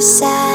come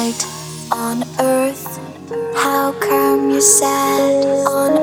light on earth. How come you're sad on